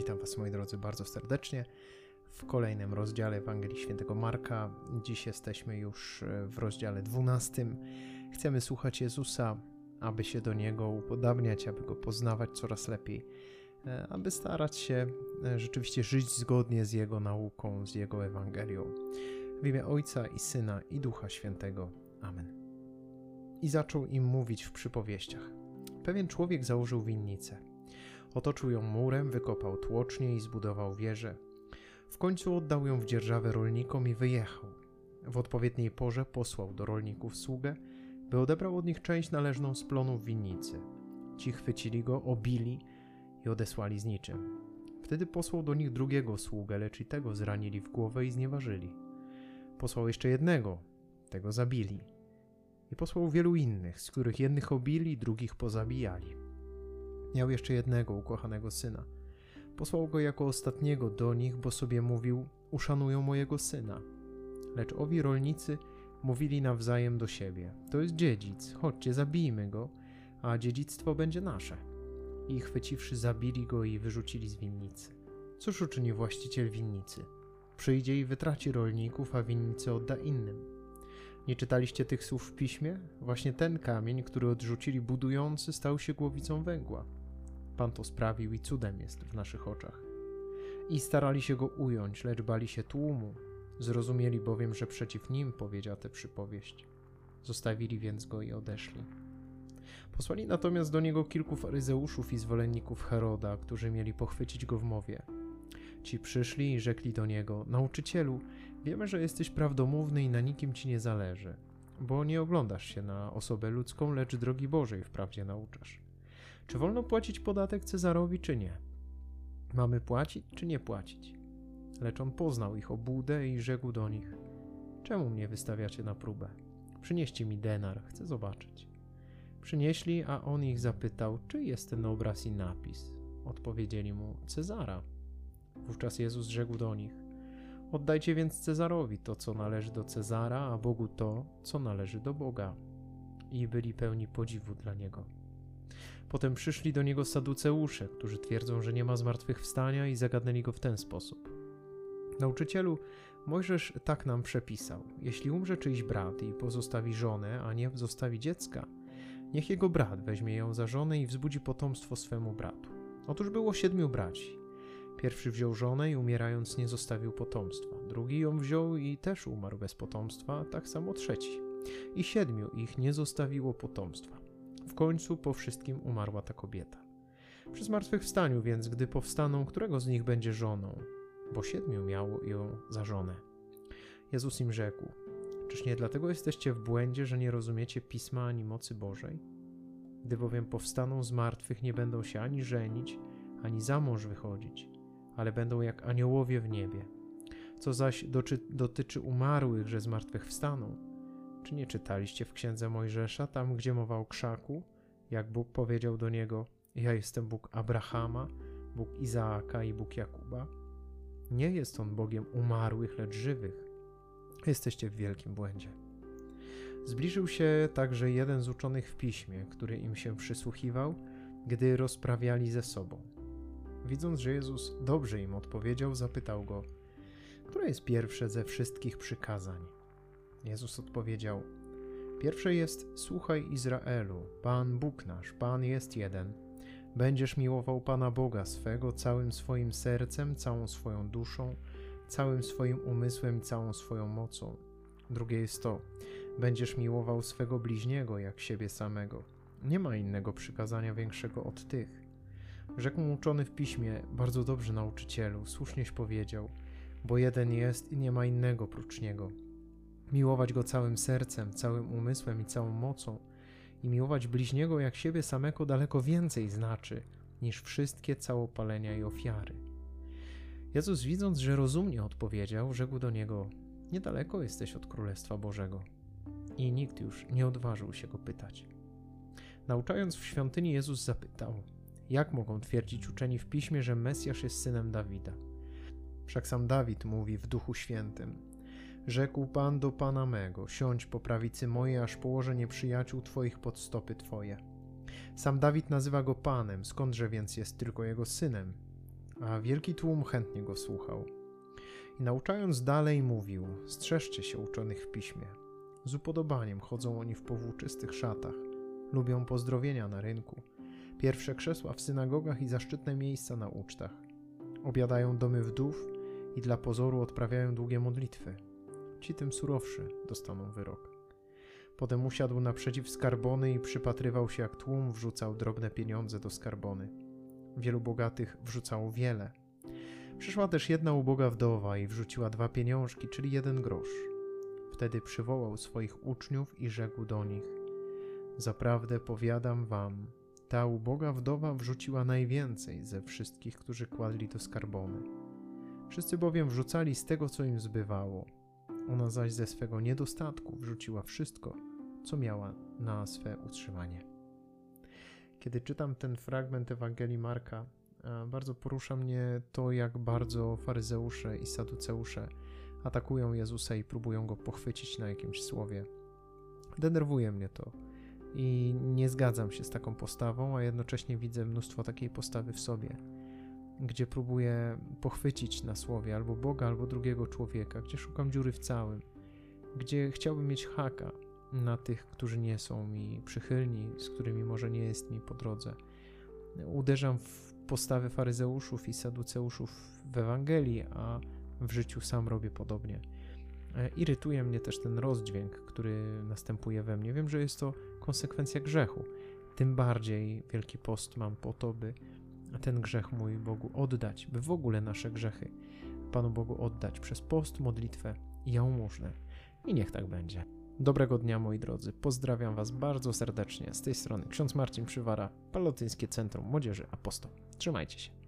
Witam Was, moi drodzy, bardzo serdecznie w kolejnym rozdziale Ewangelii Świętego Marka. Dziś jesteśmy już e, w rozdziale 12. Chcemy słuchać Jezusa, aby się do Niego upodabniać, aby Go poznawać coraz lepiej, e, aby starać się e, rzeczywiście żyć zgodnie z Jego nauką, z Jego Ewangelią. W imię Ojca i Syna i Ducha Świętego. Amen. I zaczął im mówić w przypowieściach. Pewien człowiek założył winnicę. Otoczył ją murem, wykopał tłocznie i zbudował wieżę. W końcu oddał ją w dzierżawę rolnikom i wyjechał. W odpowiedniej porze posłał do rolników sługę, by odebrał od nich część należną z plonów winnicy. Ci chwycili go, obili i odesłali z niczym. Wtedy posłał do nich drugiego sługę, lecz i tego zranili w głowę i znieważyli. Posłał jeszcze jednego, tego zabili. I posłał wielu innych, z których jednych obili, drugich pozabijali. Miał jeszcze jednego ukochanego syna. Posłał go jako ostatniego do nich, bo sobie mówił: Uszanują mojego syna. Lecz owi rolnicy mówili nawzajem do siebie: To jest dziedzic, chodźcie, zabijmy go, a dziedzictwo będzie nasze. I chwyciwszy, zabili go i wyrzucili z winnicy. Cóż uczyni właściciel winnicy? Przyjdzie i wytraci rolników, a winnicę odda innym. Nie czytaliście tych słów w piśmie? Właśnie ten kamień, który odrzucili budujący, stał się głowicą węgła. Pan to sprawił i cudem jest w naszych oczach. I starali się go ująć, lecz bali się tłumu. Zrozumieli bowiem, że przeciw nim powiedział tę przypowieść. Zostawili więc go i odeszli. Posłali natomiast do niego kilku faryzeuszów i zwolenników Heroda, którzy mieli pochwycić go w mowie. Ci przyszli i rzekli do niego: Nauczycielu, wiemy, że jesteś prawdomówny i na nikim ci nie zależy, bo nie oglądasz się na osobę ludzką, lecz drogi Bożej wprawdzie nauczasz. Czy wolno płacić podatek Cezarowi, czy nie? Mamy płacić, czy nie płacić? Lecz on poznał ich obłudę i rzekł do nich: Czemu mnie wystawiacie na próbę? Przynieście mi denar, chcę zobaczyć. Przynieśli, a on ich zapytał, czy jest ten obraz i napis. Odpowiedzieli mu: Cezara. Wówczas Jezus rzekł do nich: Oddajcie więc Cezarowi to, co należy do Cezara, a Bogu to, co należy do Boga. I byli pełni podziwu dla niego. Potem przyszli do niego saduceusze, którzy twierdzą, że nie ma zmartwychwstania i zagadnęli go w ten sposób. Nauczycielu, Mojżesz tak nam przepisał: Jeśli umrze czyjś brat i pozostawi żonę, a nie zostawi dziecka, niech jego brat weźmie ją za żonę i wzbudzi potomstwo swemu bratu. Otóż było siedmiu braci. Pierwszy wziął żonę i umierając nie zostawił potomstwa. Drugi ją wziął i też umarł bez potomstwa, tak samo trzeci. I siedmiu ich nie zostawiło potomstwa. W końcu po wszystkim umarła ta kobieta. Przy zmartwychwstaniu więc, gdy powstaną, którego z nich będzie żoną? Bo siedmiu miało ją za żonę. Jezus im rzekł: Czyż nie dlatego jesteście w błędzie, że nie rozumiecie pisma ani mocy Bożej? Gdy bowiem powstaną z martwych, nie będą się ani żenić, ani za mąż wychodzić, ale będą jak aniołowie w niebie. Co zaś dotyczy umarłych, że z martwych wstaną, czy nie czytaliście w księdze Mojżesza, tam gdzie mowa o krzaku, jak Bóg powiedział do niego: Ja jestem Bóg Abrahama, Bóg Izaaka i Bóg Jakuba? Nie jest on Bogiem umarłych, lecz żywych. Jesteście w wielkim błędzie. Zbliżył się także jeden z uczonych w piśmie, który im się przysłuchiwał, gdy rozprawiali ze sobą. Widząc, że Jezus dobrze im odpowiedział, zapytał go: Które jest pierwsze ze wszystkich przykazań? Jezus odpowiedział: Pierwsze jest: Słuchaj Izraelu, Pan Bóg nasz, Pan jest jeden. Będziesz miłował Pana Boga swego całym swoim sercem, całą swoją duszą, całym swoim umysłem i całą swoją mocą. Drugie jest to: Będziesz miłował swego bliźniego jak siebie samego. Nie ma innego przykazania większego od tych. Rzekł uczony w piśmie, bardzo dobrze nauczycielu, słusznieś powiedział, bo jeden jest i nie ma innego prócz niego miłować go całym sercem, całym umysłem i całą mocą. I miłować bliźniego jak siebie samego daleko więcej znaczy niż wszystkie całopalenia i ofiary. Jezus, widząc, że rozumnie odpowiedział, rzekł do niego: Niedaleko jesteś od Królestwa Bożego. I nikt już nie odważył się go pytać. Nauczając w świątyni, Jezus zapytał: Jak mogą twierdzić uczeni w piśmie, że Mesjasz jest synem Dawida? Wszak sam Dawid mówi w Duchu Świętym: Rzekł Pan do Pana mego, siądź po prawicy mojej, aż położę nieprzyjaciół Twoich pod stopy Twoje. Sam Dawid nazywa go Panem, skądże więc jest tylko jego synem? a wielki tłum chętnie go słuchał. I nauczając dalej mówił, strzeżcie się uczonych w piśmie. Z upodobaniem chodzą oni w powłóczystych szatach, lubią pozdrowienia na rynku, pierwsze krzesła w synagogach i zaszczytne miejsca na ucztach. Obiadają domy wdów i dla pozoru odprawiają długie modlitwy. Ci tym surowszy dostaną wyrok. Potem usiadł naprzeciw skarbony i przypatrywał się, jak tłum wrzucał drobne pieniądze do skarbony. Wielu bogatych wrzucało wiele. Przyszła też jedna uboga wdowa i wrzuciła dwa pieniążki, czyli jeden grosz. Wtedy przywołał swoich uczniów i rzekł do nich: Zaprawdę powiadam wam, ta uboga wdowa wrzuciła najwięcej ze wszystkich, którzy kładli do skarbony. Wszyscy bowiem wrzucali z tego, co im zbywało. Ona zaś ze swego niedostatku wrzuciła wszystko, co miała na swe utrzymanie. Kiedy czytam ten fragment Ewangelii Marka, bardzo porusza mnie to, jak bardzo faryzeusze i saduceusze atakują Jezusa i próbują go pochwycić na jakimś słowie. Denerwuje mnie to i nie zgadzam się z taką postawą, a jednocześnie widzę mnóstwo takiej postawy w sobie, gdzie próbuję pochwycić na słowie albo Boga, albo drugiego człowieka, gdzie szukam dziury w całym, gdzie chciałbym mieć haka na tych, którzy nie są mi przychylni, z którymi może nie jest mi po drodze. Uderzam w postawy faryzeuszów i saduceuszów w Ewangelii, a w życiu sam robię podobnie. E, irytuje mnie też ten rozdźwięk, który następuje we mnie. Wiem, że jest to konsekwencja grzechu. Tym bardziej Wielki Post mam po to, by ten grzech mój Bogu oddać, by w ogóle nasze grzechy Panu Bogu oddać przez post, modlitwę i jałmużnę. I niech tak będzie. Dobrego dnia moi drodzy, pozdrawiam Was bardzo serdecznie. Z tej strony ksiądz Marcin Przywara, Palotyńskie Centrum Młodzieży Apostoł. Trzymajcie się.